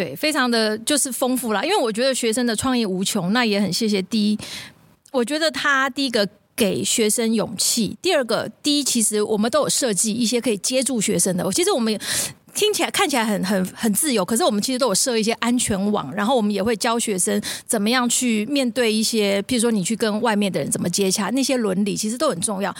对，非常的就是丰富啦。因为我觉得学生的创意无穷，那也很谢谢第一。我觉得他第一个给学生勇气，第二个第一其实我们都有设计一些可以接住学生的。我其实我们。听起来看起来很很很自由，可是我们其实都有设一些安全网，然后我们也会教学生怎么样去面对一些，譬如说你去跟外面的人怎么接洽，那些伦理其实都很重要。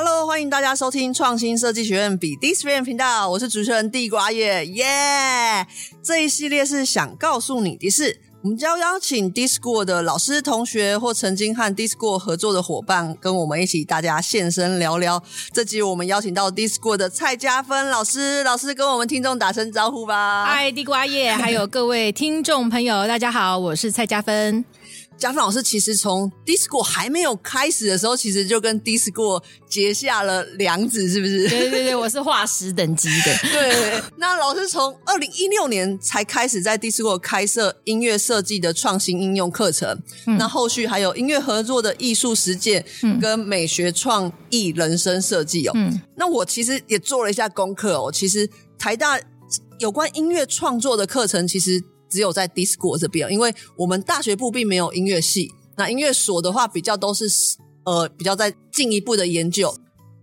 Hello，欢迎大家收听创新设计学院比 D 实验频道，我是主持人地瓜叶，耶、这一系列是想告诉你的是。我们将邀请 D-School 的老师、同学或曾经和 D-School 合作的伙伴，跟我们一起大家现身聊聊。这集我们邀请到 D-School 的蔡嘉芬老师，老师跟我们听众打声招呼吧。嗨，地瓜叶，还有各位听众朋友，大家好，我是蔡嘉芬。佳芬老师其实从 D-School 还没有开始的时候，其实就跟 D-School 结下了梁子，是不是？对对对，我是化石等级的。对，那老师从二零一六年才开始在 D-School 开设音乐设计的创新应用课程，嗯、那后续还有音乐合作的艺术实践跟美学创意人生设计哦。嗯，那我其实也做了一下功课哦，其实台大有关音乐创作的课程，其实。只有在 DISCO 这边，因为我们大学部并没有音乐系。那音乐所的话，比较都是呃比较在进一步的研究。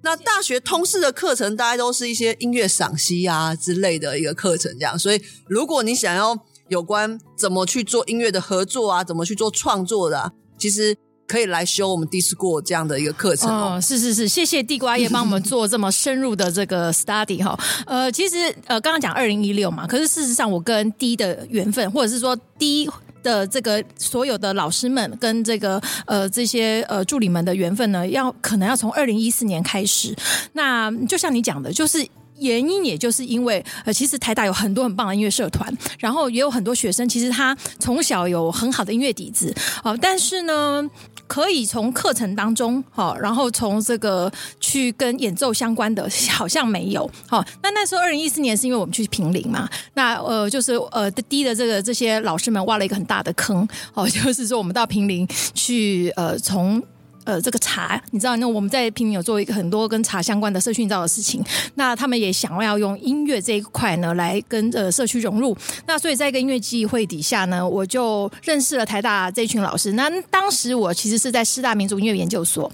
那大学通识的课程，大概都是一些音乐赏析啊之类的一个课程，这样。所以，如果你想要有关怎么去做音乐的合作啊，怎么去做创作的，其实。可以来修我们 D-School 这样的一个课程哦，是是是，谢谢地瓜叶帮我们做这么深入的这个 study 哈。呃，其实呃，刚刚讲二零一六嘛，可是事实上我跟 D 的缘分，或者是说 D 的这个所有的老师们跟这个呃这些呃助理们的缘分呢，要可能要从二零一四年开始。那就像你讲的，就是。原因也就是因为，呃，其实台大有很多很棒的音乐社团，然后也有很多学生，其实他从小有很好的音乐底子，啊，但是呢，可以从课程当中，哈，然后从这个去跟演奏相关的，好像没有，好，那那时候二零一四年是因为我们去平陵嘛，那呃，就是呃低的这个这些老师们挖了一个很大的坑，哦，就是说我们到平陵去，呃，从。呃，这个茶，你知道，那我们在平民有做一个很多跟茶相关的社区营造的事情。那他们也想要用音乐这一块呢，来跟呃社区融入。那所以在一个音乐机会底下呢，我就认识了台大这群老师。那当时我其实是在师大民族音乐研究所。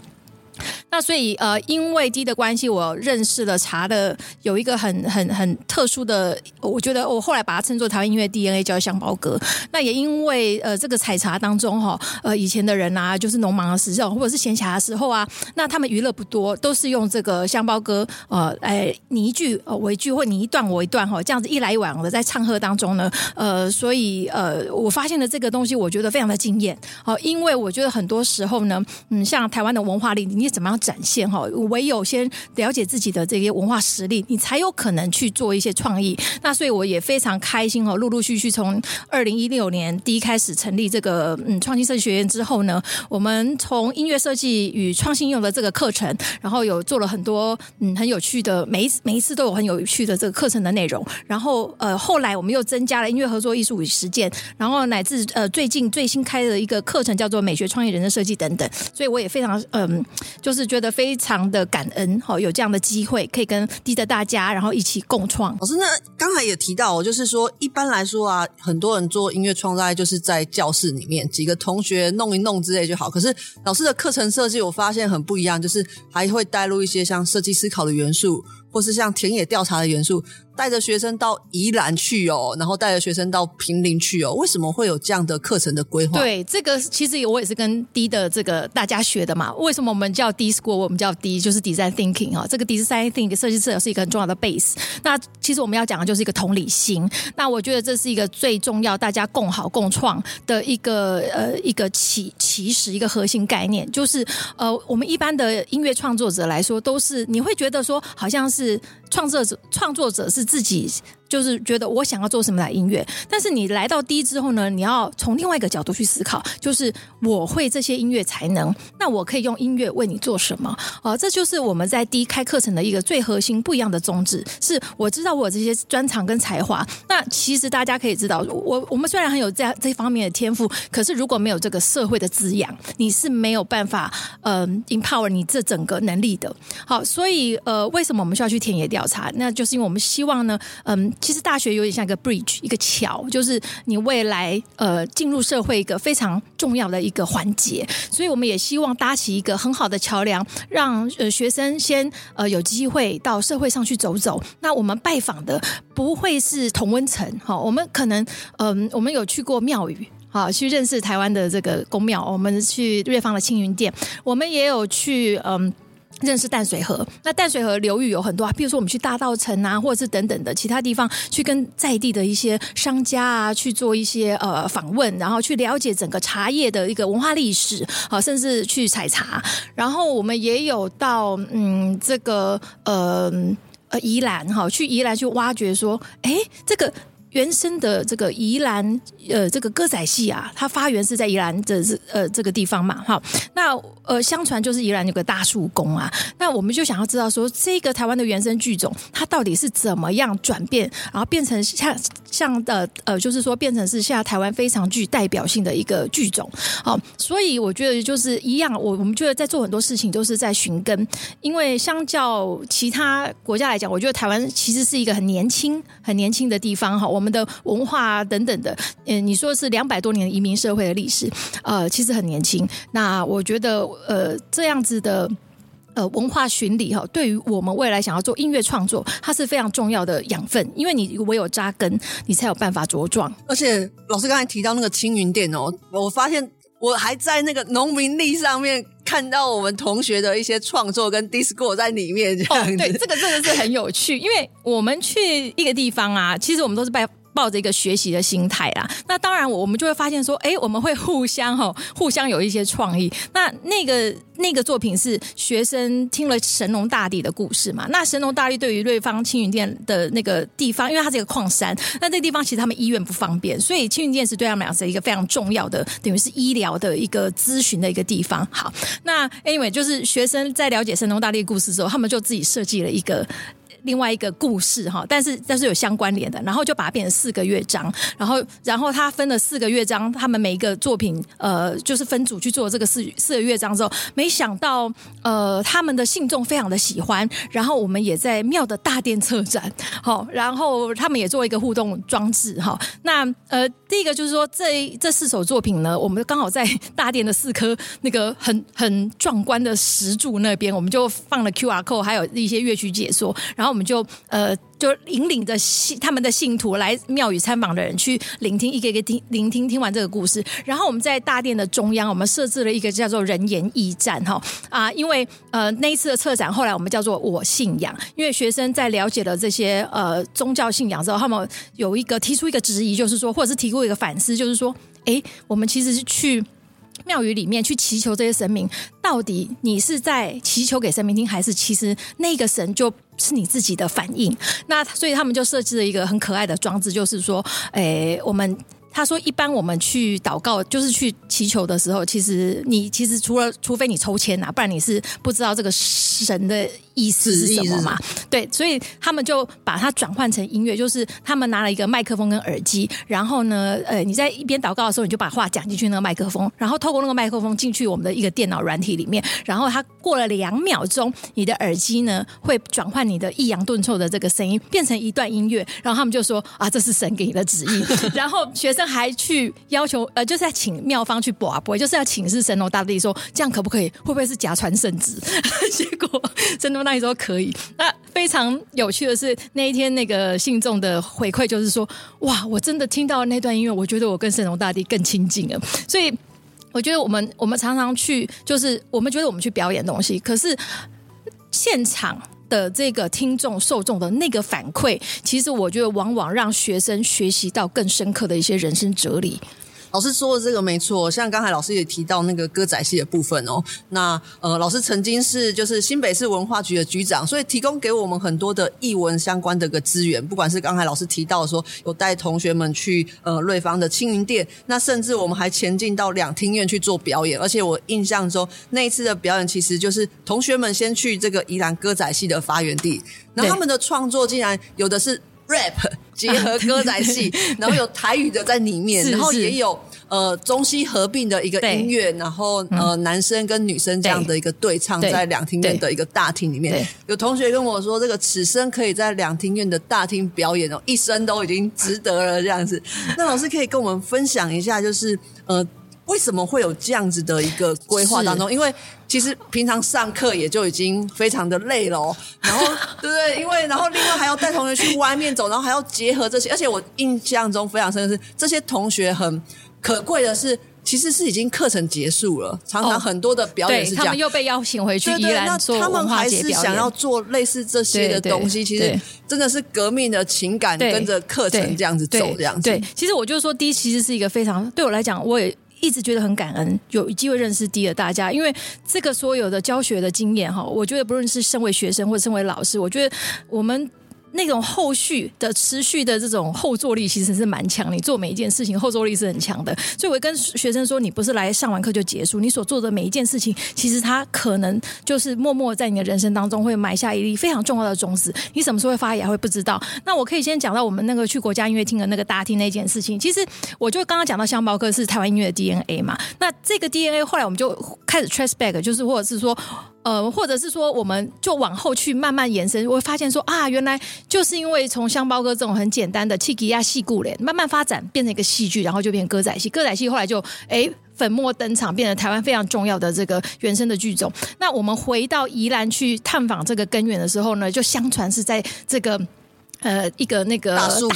那所以呃，因为低的关系，我认识了茶的有一个很很很特殊的，我觉得我后来把它称作台湾音乐 DNA，叫香包哥。那也因为呃，这个采茶当中哈，呃，以前的人啊，就是农忙的时候，或者是闲暇的时候啊，那他们娱乐不多，都是用这个香包哥呃，哎，你一句呃我一句，或你一段我一段哈，这样子一来一往的在唱和当中呢，呃，所以呃，我发现了这个东西，我觉得非常的惊艳。好，因为我觉得很多时候呢，嗯，像台湾的文化里，你怎么样？展现哈，唯有先了解自己的这些文化实力，你才有可能去做一些创意。那所以我也非常开心哦，陆陆续续从二零一六年第一开始成立这个嗯创新设计学院之后呢，我们从音乐设计与创新用的这个课程，然后有做了很多嗯很有趣的，每一每一次都有很有趣的这个课程的内容。然后呃后来我们又增加了音乐合作艺术与实践，然后乃至呃最近最新开的一个课程叫做美学创意人的设计等等。所以我也非常嗯就是。觉得非常的感恩，哈，有这样的机会可以跟低的大家，然后一起共创。老师，那刚才也提到，就是说一般来说啊，很多人做音乐创作，就是在教室里面几个同学弄一弄之类就好。可是老师的课程设计，我发现很不一样，就是还会带入一些像设计思考的元素，或是像田野调查的元素。带着学生到宜兰去哦，然后带着学生到平林去哦。为什么会有这样的课程的规划？对，这个其实我也是跟 D 的这个大家学的嘛。为什么我们叫 D-School？我们叫 D 就是 Design Thinking 哈。这个 Design Thinking 设计思考是一个很重要的 base。那其实我们要讲的就是一个同理心。那我觉得这是一个最重要，大家共好共创的一个呃一个起起始一个核心概念。就是呃，我们一般的音乐创作者来说，都是你会觉得说好像是是创作者创作者是。自己就是觉得我想要做什么样的音乐，但是你来到 D 之后呢，你要从另外一个角度去思考，就是我会这些音乐才能，那我可以用音乐为你做什么？啊、这就是我们在 D 开课程的一个最核心不一样的宗旨，是我知道我有这些专长跟才华，那其实大家可以知道，我我们虽然很有这这方面的天赋，可是如果没有这个社会的滋养，你是没有办法嗯、empower 你这整个能力的。好，所以呃，为什么我们需要去田野调查？那就是因为我们希望呢，嗯、其实大学有点像一个 bridge，一个桥，就是你未来呃进入社会一个非常重要的一个环节。所以我们也希望搭起一个很好的桥梁，让呃学生先呃有机会到社会上去走走。那我们拜访的不会是同温层，哈，我们可能嗯、我们有去过庙宇。好，去认识台湾的这个宫庙。我们去瑞芳的青云殿，我们也有去嗯认识淡水河。那淡水河流域有很多啊，比如说我们去大稻城啊，或者是等等的其他地方，去跟在地的一些商家啊去做一些呃访问，然后去了解整个茶叶的一个文化历史啊，甚至去采茶。然后我们也有到嗯这个呃呃宜兰哈，去宜兰去挖掘说，哎这个。原生的这个宜兰呃，这个歌仔戏啊，它发源是在宜兰这呃这个地方嘛，哈。那呃，相传就是宜兰有个大树宫啊。那我们就想要知道说，这个台湾的原生剧种，它到底是怎么样转变，然后变成像像的呃，就是说变成是现在台湾非常具代表性的一个剧种。好，所以我觉得就是一样，我我们觉得在做很多事情都是在寻根，因为相较其他国家来讲，我觉得台湾其实是一个很年轻、很年轻的地方哈。我我们的文化等等的，嗯，你说是两百多年的移民社会的历史，呃，其实很年轻。那我觉得，呃，这样子的呃文化巡礼哈，对于我们未来想要做音乐创作，它是非常重要的养分。因为你唯有扎根，你才有办法茁壮。而且老师刚才提到那个青云殿哦，我发现我还在那个农民历上面看到我们同学的一些创作跟 Discord 在里面这样。哦，对，这个真的是很有趣，因为我们去一个地方啊，其实我们都是拜。抱着一个学习的心态啦，那当然我们就会发现说，哎，我们会互相哈，互相有一些创意。那那个那个作品是学生听了神农大帝的故事嘛？那神农大帝对于瑞芳青云殿的那个地方，因为它是一个矿山，那这个地方其实他们医院不方便，所以青云殿是对他们俩是一个非常重要的，等于是医疗的一个咨询的一个地方。好，那 anyway 就是学生在了解神农大帝故事的时候，他们就自己设计了一个。另外一个故事哈，但是但是有相关联的，然后就把它变成四个乐章，然后然后他分了四个乐章，他们每一个作品呃就是分组去做这个四四个乐章之后，没想到呃他们的信众非常的喜欢，然后我们也在庙的大殿策展，好，然后他们也做一个互动装置哈。那呃第一个就是说这这四首作品呢，我们刚好在大殿的四颗那个很很壮观的石柱那边，我们就放了 QR code，还有一些乐曲解说，然后。我们就呃，就引领着信他们的信徒来庙宇参访的人去聆听一个一个听聆听听完这个故事，然后我们在大殿的中央，我们设置了一个叫做“人言驿站”哈啊，因为呃那一次的策展，后来我们叫做“我信仰”，因为学生在了解了这些呃宗教信仰之后，他们有一个提出一个质疑，就是说，或者是提供一个反思，就是说，哎，我们其实是去。庙宇里面去祈求这些神明，到底你是在祈求给神明听，还是其实那个神就是你自己的反应？那所以他们就设计了一个很可爱的装置，就是说，诶，我们。他说：“一般我们去祷告，就是去祈求的时候，其实你其实除了除非你抽签啊，不然你是不知道这个神的意思是什么嘛？对，所以他们就把它转换成音乐，就是他们拿了一个麦克风跟耳机，然后呢，呃，你在一边祷告的时候，你就把话讲进去那个麦克风，然后透过那个麦克风进去我们的一个电脑软体里面，然后它过了两秒钟，你的耳机呢会转换你的抑扬顿挫的这个声音，变成一段音乐，然后他们就说啊，这是神给你的旨意，然后学生。”还去要求呃，就是在请妙方去卜卜，就是要请示神农大帝说，这样可不可以？会不会是假传圣旨？结果神农大帝说可以。那非常有趣的是，那一天那个信众的回馈就是说，哇，我真的听到那段音乐，我觉得我跟神龙大帝更亲近了。所以我觉得我们我们常常去，就是我们觉得我们去表演东西，可是现场。的这个听众受众的那个反馈，其实我觉得往往让学生学习到更深刻的一些人生哲理。老师说的这个没错，像刚才老师也提到那个歌仔戏的部分哦。那呃，老师曾经是就是新北市文化局的局长，所以提供给我们很多的艺文相关的个资源。不管是刚才老师提到的说，有带同学们去呃瑞芳的青云店，那甚至我们还前进到两厅院去做表演。而且我印象中那一次的表演，其实就是同学们先去这个宜兰歌仔戏的发源地，然后他们的创作竟然有的是。Rap 结合歌仔戏，然后有台语的在里面，然后也有呃中西合并的一个音乐，然后呃男生跟女生这样的一个对唱，在两厅院的一个大厅里面。有同学跟我说，这个此生可以在两厅院的大厅表演哦，一生都已经值得了这样子。那老师可以跟我们分享一下，就是呃。为什么会有这样子的一个规划当中？因为其实平常上课也就已经非常的累了哦，然后对不对？因为 然后另外还要带同学去外面走，然后还要结合这些，而且我印象中非常深的是，这些同学很可贵的是，其实是已经课程结束了，常常很多的表演是这样，他们又被邀请回去，依然做文化节表演，他们还是想要做类似这些的东西。其实真的是革命的情感跟着课程这样子走，这样子。对，其实我就是说，第一其实是一个非常对我来讲，我也。一直觉得很感恩，有机会认识 D 的大家，因为这个所有的教学的经验哈，我觉得不论是身为学生或身为老师，我觉得我们。那种后续的持续的这种后坐力其实是蛮强，你做每一件事情后坐力是很强的。所以我跟学生说，你不是来上完课就结束，你所做的每一件事情，其实它可能就是默默在你的人生当中会埋下一粒非常重要的种子。你什么时候会发芽会不知道。那我可以先讲到我们那个去国家音乐厅的那个大厅那件事情。其实我就刚刚讲到香包哥是台湾音乐的 DNA 嘛，那这个 DNA 后来我们就开始 trace back，就是或者是说。呃，或者是说，我们就往后去慢慢延伸，我会发现说啊，原来就是因为从香包哥这种很简单的气吉亚戏故嘞，慢慢发展变成一个戏剧，然后就变歌仔戏，歌仔戏后来就哎粉墨登场，变成台湾非常重要的这个原生的剧种。那我们回到宜兰去探访这个根源的时候呢，就相传是在这个呃一个那个大树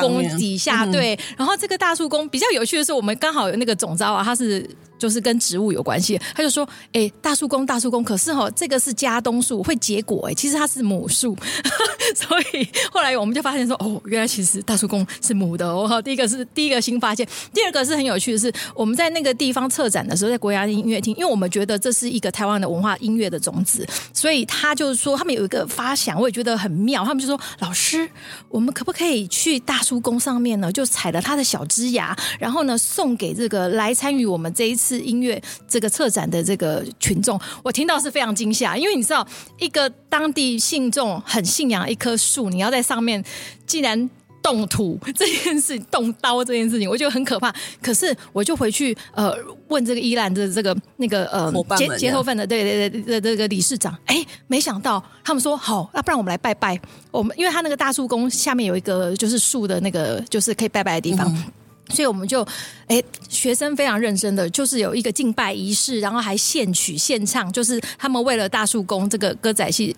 公底下，对。然后这个大树公比较有趣的是，我们刚好有那个总招啊，他是。就是跟植物有关系，他就说：“哎、欸，大树公，大树公，可是哈，这个是家冬树，会结果哎、欸，其实它是母树，所以后来我们就发现说，哦，原来其实大树公是母的哦。第一个是第一个新发现，第二个是很有趣的是，我们在那个地方策展的时候，在国家音乐厅，因为我们觉得这是一个台湾的文化音乐的种子，所以他就是说，他们有一个发想，我也觉得很妙。他们就说，老师，我们可不可以去大叔公上面呢，就采了他的小枝芽，然后呢，送给这个来参与我们这一次。”音乐这个策展的这个群众，我听到是非常惊吓，因为你知道，一个当地信众很信仰一棵树，你要在上面竟然动土这件事，动刀这件事情，我觉得很可怕。可是我就回去呃问这个依兰的这个那个呃结结头份的对对对的这个理事长，哎，没想到他们说好，那不然我们来拜拜。我们因为他那个大树公下面有一个就是树的那个就是可以拜拜的地方。嗯所以我们就，哎，学生非常认真的，就是有一个敬拜仪式，然后还献曲献唱，就是他们为了大树公这个歌仔戏。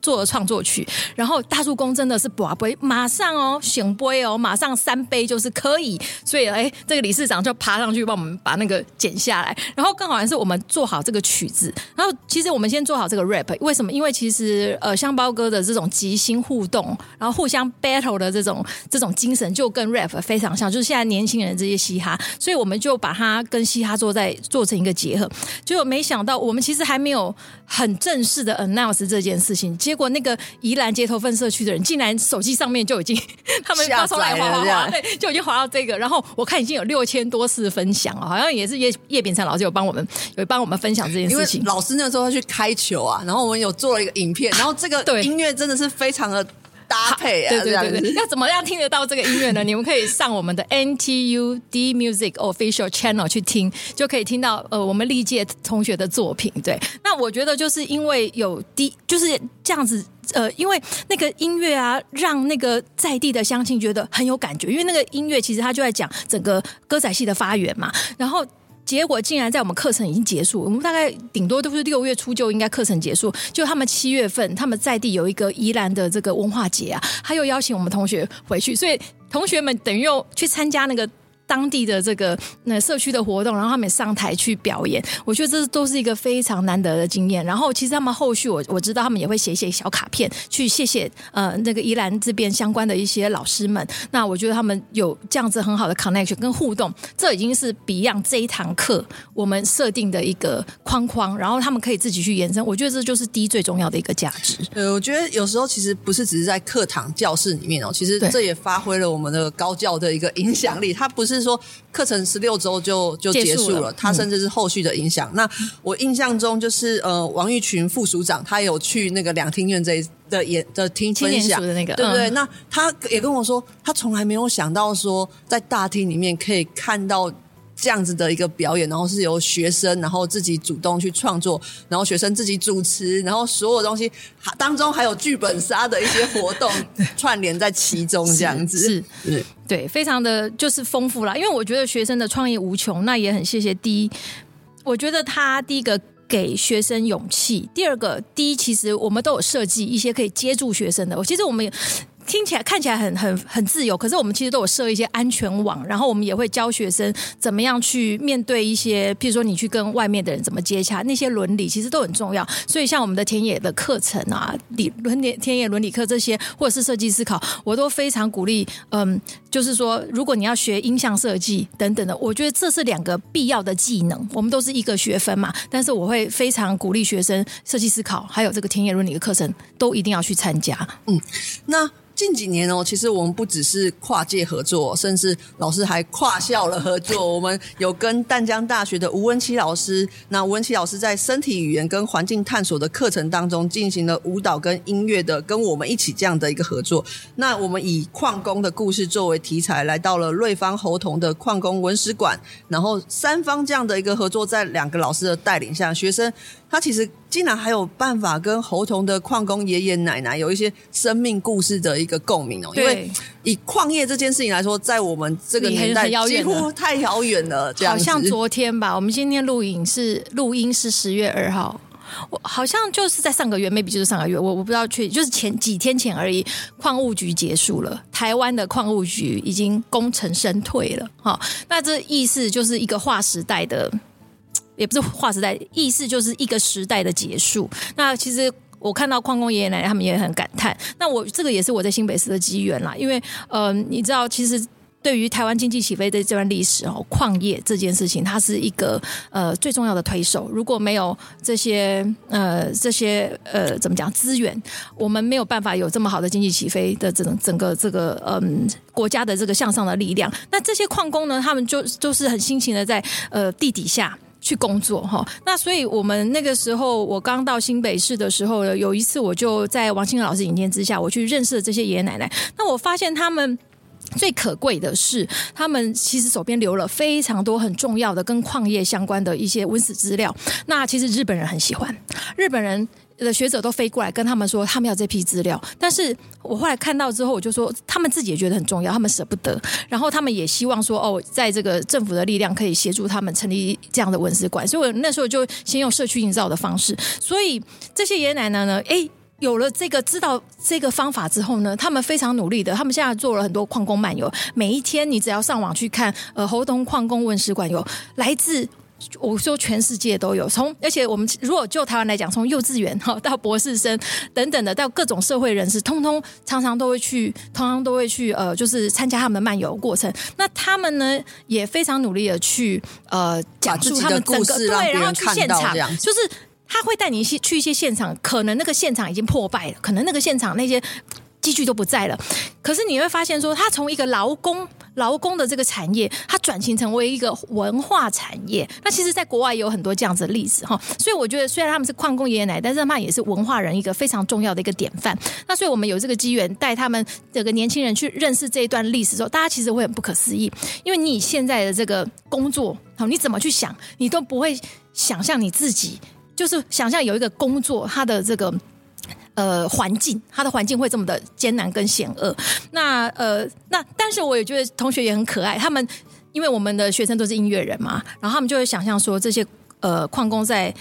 做了创作曲，然后大树公真的是拔杯，马上哦，醒杯哦，马上三杯就是可以，所以哎，这个理事长就爬上去帮我们把那个剪下来，然后更好像是我们做好这个曲子，然后其实我们先做好这个 rap，为什么？因为其实呃香包哥的这种即兴互动，然后互相 battle 的这种这种精神就跟 rap 非常像，就是现在年轻人这些嘻哈，所以我们就把它跟嘻哈做在做成一个结合，结果没想到我们其实还没有很正式的 announce 这件事情。结果那个宜兰街头分社区的人，竟然手机上面就已经 他们发出来划划划，对，就已经滑到这个。然后我看已经有六千多次分享了，好像也是叶叶秉成老师有帮我们有帮我们分享这件事情。老师那时候他去开球啊，然后我们有做了一个影片，然后这个 音乐真的是非常的搭配啊，对对对对。要怎么样听得到这个音乐呢？你们可以上我们的 NTU D Music Official Channel 去听，就可以听到呃我们历届同学的作品。对，那我觉得就是因为有 D 就是这样子。呃，因为那个音乐啊，让那个在地的乡亲觉得很有感觉。因为那个音乐其实他就在讲整个歌仔戏的发源嘛。然后结果竟然在我们课程已经结束，我们大概顶多都是六月初就应该课程结束。就他们七月份他们在地有一个宜兰的这个文化节啊，他又邀请我们同学回去，所以同学们等于又去参加那个。当地的这个那社区的活动，然后他们上台去表演，我觉得这都是一个非常难得的经验。然后其实他们后续我我知道他们也会写写小卡片去谢谢呃那个宜兰这边相关的一些老师们。那我觉得他们有这样子很好的 connection 跟互动，这已经是 Beyond 这一堂课我们设定的一个框框，然后他们可以自己去延伸。我觉得这就是第一最重要的一个价值。呃，我觉得有时候其实不是只是在课堂教室里面哦，其实这也发挥了我们的高教的一个影响力。它不是说课程十六周就就结束了，他甚至是后续的影响。嗯、那我印象中就是呃，王玉群副署长他有去那个两厅院这一的演的听分享的那个，对不对？嗯、那他也跟我说，他从来没有想到说在大厅里面可以看到。这样子的一个表演，然后是由学生，然后自己主动去创作，然后学生自己主持，然后所有东西当中还有剧本杀的一些活动串联在其中，这样子 是，是，是对，非常的就是丰富啦。因为我觉得学生的创意无穷，那也很谢谢第一，我觉得他第一个给学生勇气，第二个第一其实我们都有设计一些可以接住学生的，其实我们。听起来看起来很很很自由，可是我们其实都有设一些安全网，然后我们也会教学生怎么样去面对一些，譬如说你去跟外面的人怎么接洽，那些伦理其实都很重要。所以像我们的田野的课程啊，理伦理田野伦理课这些，或者是设计思考，我都非常鼓励。嗯，就是说，如果你要学音像设计等等的，我觉得这是两个必要的技能。我们都是一个学分嘛，但是我会非常鼓励学生设计思考，还有这个田野伦理的课程都一定要去参加。嗯，那。近几年哦，其实我们不只是跨界合作，甚至老师还跨校了合作。我们有跟淡江大学的吴文琪老师，那吴文琪老师在身体语言跟环境探索的课程当中，进行了舞蹈跟音乐的，跟我们一起这样的一个合作。那我们以矿工的故事作为题材，来到了瑞芳侯童的矿工文史馆，然后三方这样的一个合作，在两个老师的带领下，学生。他其实竟然还有办法跟侯童的矿工爷爷奶奶有一些生命故事的一个共鸣哦。因为以矿业这件事情来说，在我们这个年代几乎太遥远了。这样好像昨天吧，我们今天录影是录音是十月二号，我好像就是在上个月，maybe 就是上个月，我我不知道确，就是前几天前而已。矿务局结束了，台湾的矿务局已经功成身退了。哈，那这意思就是一个划时代的。也不是划时代，意思就是一个时代的结束。那其实我看到矿工爷爷奶奶他们也很感叹。那我这个也是我在新北市的机缘啦，因为呃，你知道，其实对于台湾经济起飞的这段历史哦，矿业这件事情，它是一个呃最重要的推手。如果没有这些呃这些呃怎么讲资源，我们没有办法有这么好的经济起飞的整整个这个嗯、国家的这个向上的力量。那这些矿工呢，他们就就是很辛勤的在呃地底下。去工作哈，那所以我们那个时候，我刚到新北市的时候呢，有一次我就在王清老师引荐之下，我去认识了这些爷爷奶奶。那我发现他们最可贵的是，他们其实手边留了非常多很重要的跟矿业相关的一些文史资料。那其实日本人很喜欢，日本人。的学者都飞过来跟他们说，他们要这批资料。但是我后来看到之后，我就说，他们自己也觉得很重要，他们舍不得。然后他们也希望说，哦，在这个政府的力量可以协助他们成立这样的文史馆。所以我那时候就先用社区营造的方式。所以这些爷爷奶奶呢，诶，有了这个知道这个方法之后呢，他们非常努力的，他们现在做了很多矿工漫游。每一天你只要上网去看，呃，侯硐矿工文史馆有来自。我说全世界都有，从而且我们如果就台湾来讲，从幼稚园哈到博士生等等的，到各种社会人士，通通常常都会去，通常都会去呃，就是参加他们的漫游过程。那他们呢也非常努力的去呃讲述他们整个对，然后去现场，就是他会带你去去一些现场，可能那个现场已经破败了，可能那个现场那些。机具都不在了，可是你会发现说，他从一个劳工劳工的这个产业，它转型成为一个文化产业。那其实，在国外有很多这样子的例子哈。所以我觉得，虽然他们是矿工爷爷奶奶，但是他们也是文化人一个非常重要的一个典范。那所以我们有这个机缘带他们这个年轻人去认识这一段历史的时候，大家其实会很不可思议，因为你现在的这个工作，好，你怎么去想，你都不会想象你自己，就是想象有一个工作，它的这个。呃，环境，它的环境会这么的艰难跟险恶。那呃，那但是我也觉得同学也很可爱。他们因为我们的学生都是音乐人嘛，然后他们就会想象说，这些呃矿工在。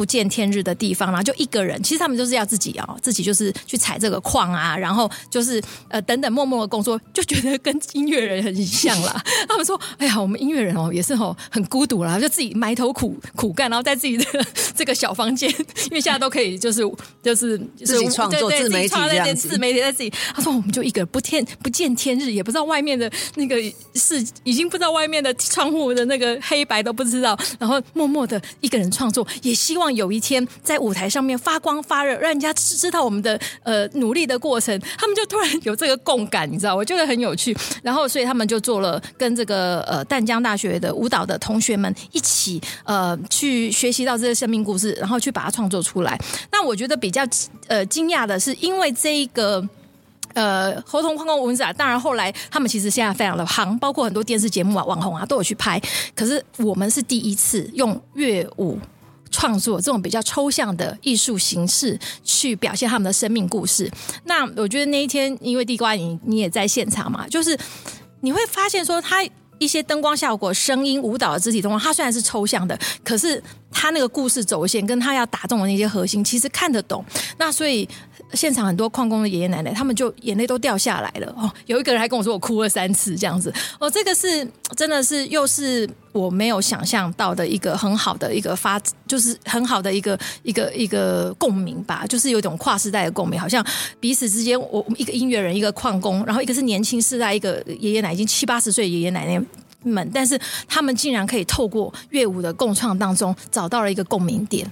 不见天日的地方，然后就一个人，其实他们就是要自己啊、哦，自己就是去采这个矿啊，然后就是呃等等默默的工作，就觉得跟音乐人很像啦。他们说：“哎呀，我们音乐人哦也是哦很孤独啦，就自己埋头苦苦干，然后在自己的 这个小房间，因为现在都可以就是就是自己创作自媒体这样子，自媒体在自己。”他说：“我们就一个人不天不见天日，也不知道外面的那个是已经不知道外面的窗户的那个黑白都不知道，然后默默的一个人创作，也希望有一天在舞台上面发光发热，让人家知道我们的呃努力的过程。他们就突然有这个共感，你知道，我觉得很有趣。然后，所以他们就做了跟这个呃淡江大学的舞蹈的同学们一起呃去学习到这个生命故事，然后去把它创作出来。那我觉得比较呃惊讶的是，因为这一个。呃，合同矿工文展，当然后来他们其实现在非常的夯，包括很多电视节目啊、网红啊都有去拍。可是我们是第一次用乐舞创作这种比较抽象的艺术形式去表现他们的生命故事。那我觉得那一天，因为地瓜你你也在现场嘛，就是你会发现说，它一些灯光效果、声音、舞蹈的肢体动作，它虽然是抽象的，可是它那个故事走线跟它要打动的那些核心，其实看得懂。那所以。现场很多矿工的爷爷奶奶，他们就眼泪都掉下来了哦。有一个人还跟我说，我哭了三次这样子哦。这个是真的是又是我没有想象到的一个很好的一个发，就是很好的一个一个一个共鸣吧，就是有一种跨世代的共鸣，好像彼此之间，我一个音乐人，一个矿工，然后一个是年轻世代，一个爷爷奶奶已经七八十岁爷爷奶奶们，但是他们竟然可以透过乐舞的共创当中找到了一个共鸣点。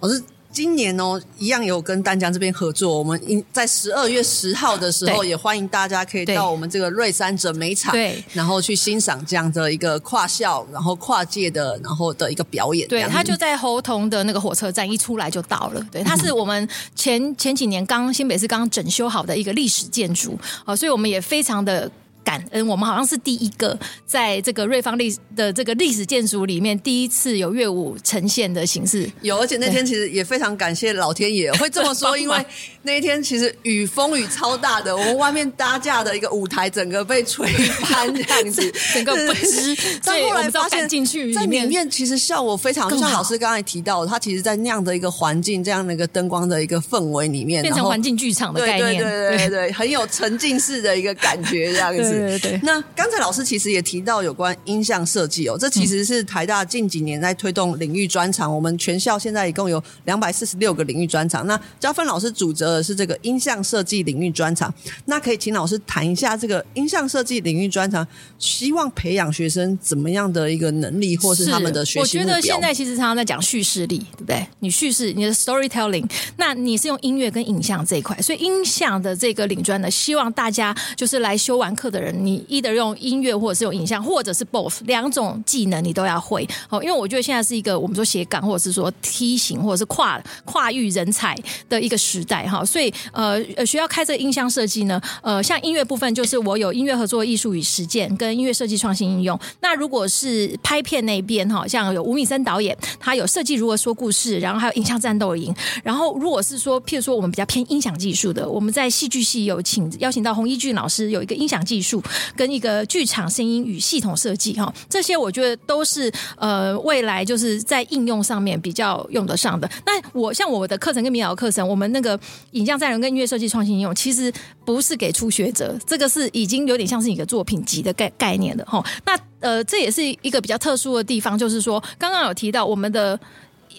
我是。今年哦，一样有跟丹江这边合作。我们在十二月十号的时候，也欢迎大家可以到我们这个瑞山者美场，对，然后去欣赏这样的一个跨校、然后跨界的、然后的一个表演。对，它就在侯硐的那个火车站一出来就到了。对，它是我们前前几年刚新北市刚整修好的一个历史建筑啊，所以我们也非常的。感恩，我们好像是第一个在这个瑞芳历的这个历史建筑里面第一次有乐舞呈现的形式。有，而且那天其实也非常感谢老天爷会这么说，因为那一天其实雨风雨超大的，我们外面搭架的一个舞台整个被吹翻这样子，整个不支。但后来发现进去在里面其实效果非常，就像老师刚才提到，他其实，在那样的一个环境、这样的一个灯光的一个氛围里面，变成环境剧场的概念，对对对对对，很有沉浸式的一个感觉这样子。对对对，那刚才老师其实也提到有关音像设计哦，这其实是台大近几年在推动领域专长。我们全校现在一共有两百四十六个领域专长。那嘉芬老师主责的是这个音像设计领域专长。那可以请老师谈一下这个音像设计领域专长，希望培养学生怎么样的一个能力，或是他们的学习？我觉得现在其实常常在讲叙事力，对不对？你叙事，你的 storytelling，那你是用音乐跟影像这一块，所以音像的这个领专呢，希望大家就是来修完课的人，你。一的用音乐，或者是用影像，或者是 both 两种技能，你都要会。好，因为我觉得现在是一个我们说斜杠，或者是说梯形，或者是跨跨域人才的一个时代哈。所以呃呃，学校开这个音像设计呢，呃，像音乐部分就是我有音乐合作艺术与实践跟音乐设计创新应用。那如果是拍片那边哈，像有吴敏森导演，他有设计如何说故事，然后还有影像战斗营。然后如果是说，譬如说我们比较偏音响技术的，我们在戏剧系有请邀请到洪一俊老师，有一个音响技术。跟一个剧场声音与系统设计哈，这些我觉得都是呃未来就是在应用上面比较用得上的。那我像我的课程跟民谣课程，我们那个影像载人跟音乐设计创新应用，其实不是给初学者，这个是已经有点像是一个作品集的概概念的哈。那呃这也是一个比较特殊的地方，就是说刚刚有提到我们的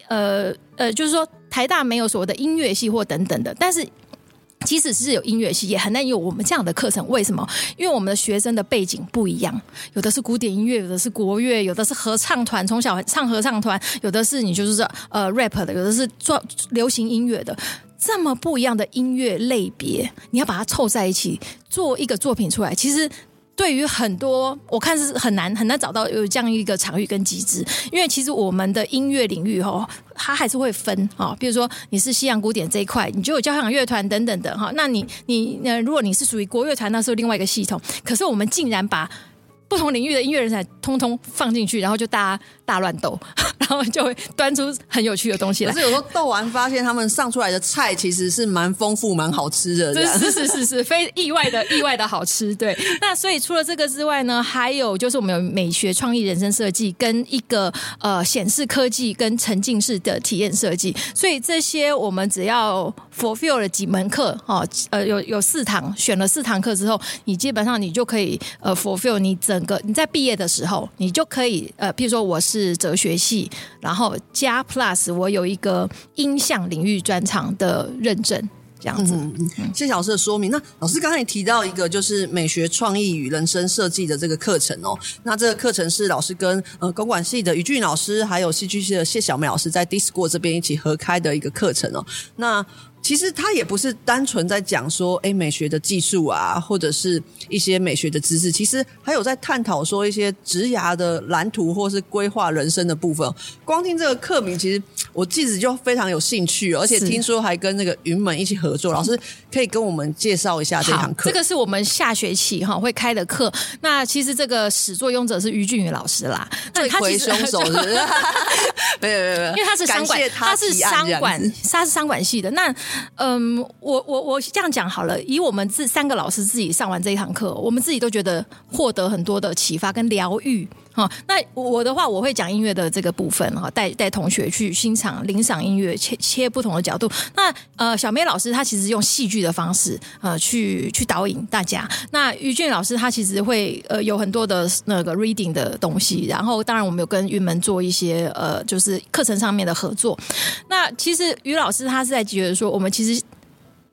呃呃，就是说台大没有所谓的音乐系或等等的，但是。即使是有音乐系，也很难有我们这样的课程。为什么？因为我们的学生的背景不一样，有的是古典音乐，有的是国乐，有的是合唱团，从小唱合唱团，有的是你就是说呃 rap 的，有的是做流行音乐的，这么不一样的音乐类别，你要把它凑在一起做一个作品出来，其实。对于很多，我看是很难很难找到有这样一个场域跟机制，因为其实我们的音乐领域哈，它还是会分啊，比如说你是西洋古典这一块，你就有交响乐团等等的哈，那你你呃，如果你是属于国乐团，那是另外一个系统。可是我们竟然把不同领域的音乐人才通通放进去，然后就大家大乱斗，然后就会端出很有趣的东西来。可是有时候斗完发现他们上出来的菜其实是蛮丰富、蛮好吃的，是是是是，非意外的意外的好吃。对，那所以除了这个之外呢，还有就是我们有美学创意人生设计跟一个呃显示科技跟沉浸式的体验设计，所以这些我们只要 fulfill 了几门课哦，呃有有四堂，选了四堂课之后，你基本上你就可以呃 fulfill 你整个你在毕业的时候，你就可以呃，譬如说我是是哲学系，然后加 plus 我有一个音像领域专长的认证。这样子，嗯，谢谢老师的说明。那老师刚才也提到一个，就是美学创意与人生设计的这个课程哦。那这个课程是老师跟呃公管系的于俊老师，还有戏剧系的谢小梅老师在 Discord 这边一起合开的一个课程哦。那其实他也不是单纯在讲说，哎，美学的技术啊，或者是一些美学的知识，其实还有在探讨说一些职涯的蓝图，或是规划人生的部分。光听这个课名，其实我自己就非常有兴趣，而且听说还跟那个云门一起合作。老师可以跟我们介绍一下这堂课？这个是我们下学期哈会开的课。那其实这个始作俑者是于俊宇老师啦，罪魁凶手是不是？没有没有没有，因为他是商管，他，他是商管，他是商管系的。那嗯，我我我这样讲好了，以我们这三个老师自己上完这一堂课，我们自己都觉得获得很多的启发跟疗愈。好，那我的话，我会讲音乐的这个部分哈，带带同学去欣赏、领赏音乐，切切不同的角度。那呃，小梅老师他其实用戏剧的方式呃去去导引大家。那于俊老师他其实会呃有很多的那个 reading 的东西，然后当然我们有跟云门做一些呃就是课程上面的合作。那其实于老师他是在觉得说，我们其实。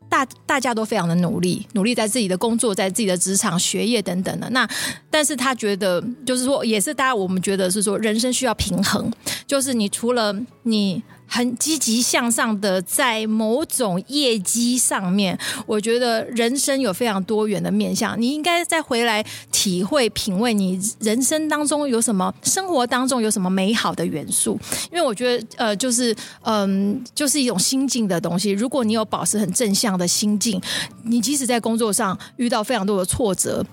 大大家都非常的努力，努力在自己的工作，在自己的职场、学业等等的。那但是他觉得，就是说，也是大家我们觉得是说，人生需要平衡，就是你除了你。很积极向上的，在某种业绩上面，我觉得人生有非常多元的面向。你应该再回来体会、品味你人生当中有什么，生活当中有什么美好的元素。因为我觉得，呃，就是，嗯，就是一种心境的东西。如果你有保持很正向的心境，你即使在工作上遇到非常多的挫折，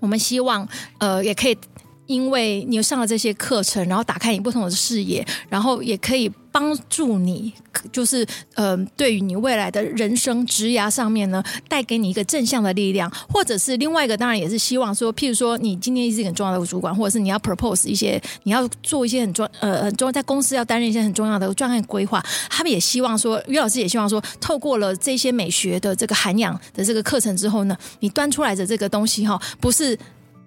我们希望，呃，也可以。因为你上了这些课程，然后打开你不同的视野，然后也可以帮助你，就是呃，对于你未来的人生职涯上面呢，带给你一个正向的力量，或者是另外一个，当然也是希望说，譬如说你今天是一个很重要的主管，或者是你要 propose 一些，你要做一些很重呃很重要在公司要担任一些很重要的专案规划，他们也希望说，于老师也希望说，透过了这些美学的这个涵养的这个课程之后呢，你端出来的这个东西哈，不是。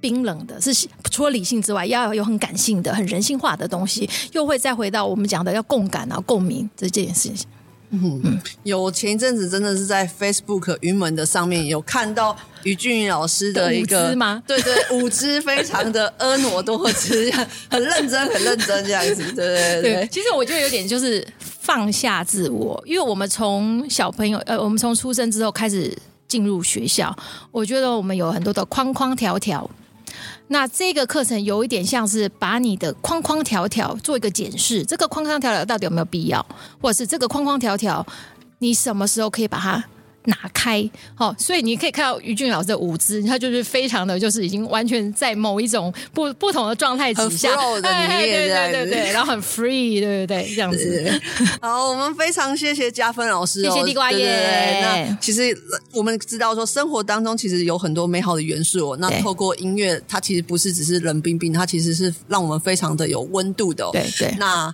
冰冷的，是除了理性之外，要有很感性的、很人性化的东西，又会再回到我们讲的要共感啊、共鸣这件事情。嗯嗯，有前一阵子真的是在 Facebook 云门的上面有看到于俊老师的一个？对对，舞姿非常的婀娜多姿，很认真、很认真这样子。对对对，对，其实我觉得有点就是放下自我，因为我们从小朋友呃，我们从出生之后开始进入学校，我觉得我们有很多的框框条条。那这个课程有一点像是把你的框框条条做一个检视，这个框框条条到底有没有必要，或者是这个框框条条，你什么时候可以把它拿开，好，所以你可以看到于俊老师的舞姿，他就是非常的就是已经完全在某一种不不同的状态之下，的对对对对，然后很 free，对对对，这样子。好，我们非常谢谢加分老师，谢谢地瓜叶。那其实我们知道说，生活当中其实有很多美好的元素哦。那透过音乐，它其实不是只是冷冰冰，它其实是让我们非常的有温度的。对对，那。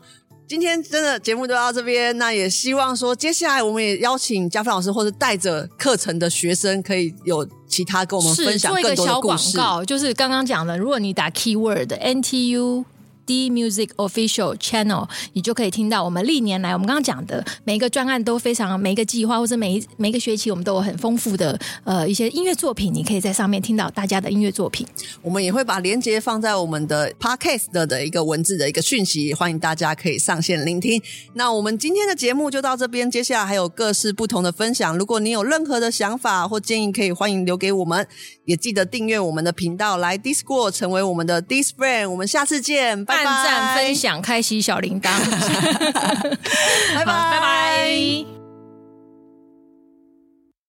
今天真的节目就到这边，那也希望说接下来我们也邀请嘉芬老师或者带着课程的学生，可以有其他跟我们分享更多的故事。做一个小广告，就是刚刚讲的，如果你打 keyword NTU。D Music Official Channel，你就可以听到我们历年来我们刚刚讲的每一个专案都非常每一个计划或者每一每个学期我们都有很丰富的呃一些音乐作品，你可以在上面听到大家的音乐作品。我们也会把链接放在我们的 Podcast 的一个文字的一个讯息，欢迎大家可以上线聆听。那我们今天的节目就到这边，接下来还有各式不同的分享。如果你有任何的想法或建议，可以欢迎留给我们，也记得订阅我们的频道，来 Discord 成为我们的 DISfriend，。我们下次见。拜拜。按赞、分享、开启小铃铛，拜拜拜拜。